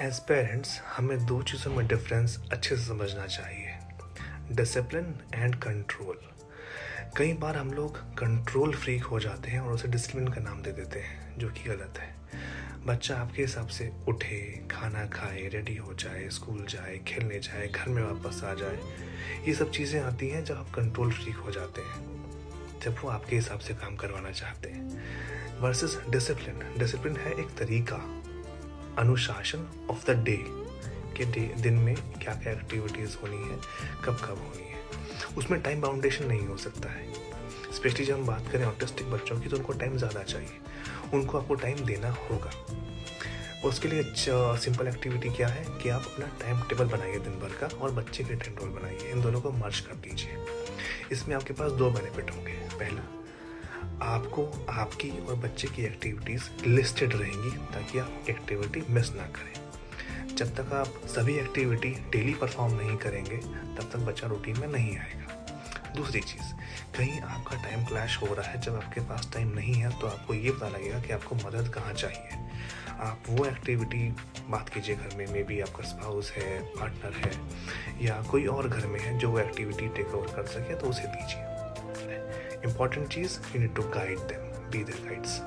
As parents हमें दो चीज़ों में डिफरेंस अच्छे से समझना चाहिए। डिसिप्लिन एंड कंट्रोल कई बार हम लोग कंट्रोल फ्रीक हो जाते हैं और उसे डिसिप्लिन का नाम दे देते हैं, जो कि गलत है। बच्चा आपके हिसाब से उठे, खाना खाए रेडी हो जाए स्कूल जाए, खेलने जाए, घर में वापस आ जाए, ये सब चीज़ें आती हैं जब आप कंट्रोल फ्रीक हो जाते हैं, जब वो आपके हिसाब से काम करवाना चाहते हैं। वर्सेस डिसिप्लिन डिसिप्लिन है एक तरीका। अनुशासन ऑफ़ द डे के डे, दिन में क्या क्या एक्टिविटीज़ होनी है, कब कब होनी है। उसमें टाइम बाउंडेशन नहीं हो सकता है। स्पेशली जब हम बात करें ऑटिस्टिक बच्चों की तो उनको टाइम ज़्यादा चाहिए। उनको आपको टाइम देना होगा। उसके लिए सिंपल एक्टिविटी क्या है कि आप अपना टाइम टेबल बनाइए दिन भर का और बच्चे के टेबल बनाइए। इन दोनों को मर्ज कर दीजिए। इसमें आपके पास दो बेनिफिट होंगे। पहला आपको, आपकी और बच्चे की एक्टिविटीज़ लिस्टेड रहेंगी ताकि आप एक्टिविटी मिस ना करें। जब तक आप सभी एक्टिविटी डेली परफॉर्म नहीं करेंगे, तब तक बच्चा रूटीन में नहीं आएगा। दूसरी चीज़, कहीं आपका टाइम क्लैश हो रहा है, जब आपके पास टाइम नहीं है तो आपको ये पता लगेगा कि आपको मदद कहाँ चाहिए। आप वो एक्टिविटी बात कीजिए घर में मे बी आपका स्पाउस है पार्टनर है, या कोई और घर में है जो वो एक्टिविटी टेक ओवर कर सके तो उसे दीजिए। important is you need to guide them. Be their guides.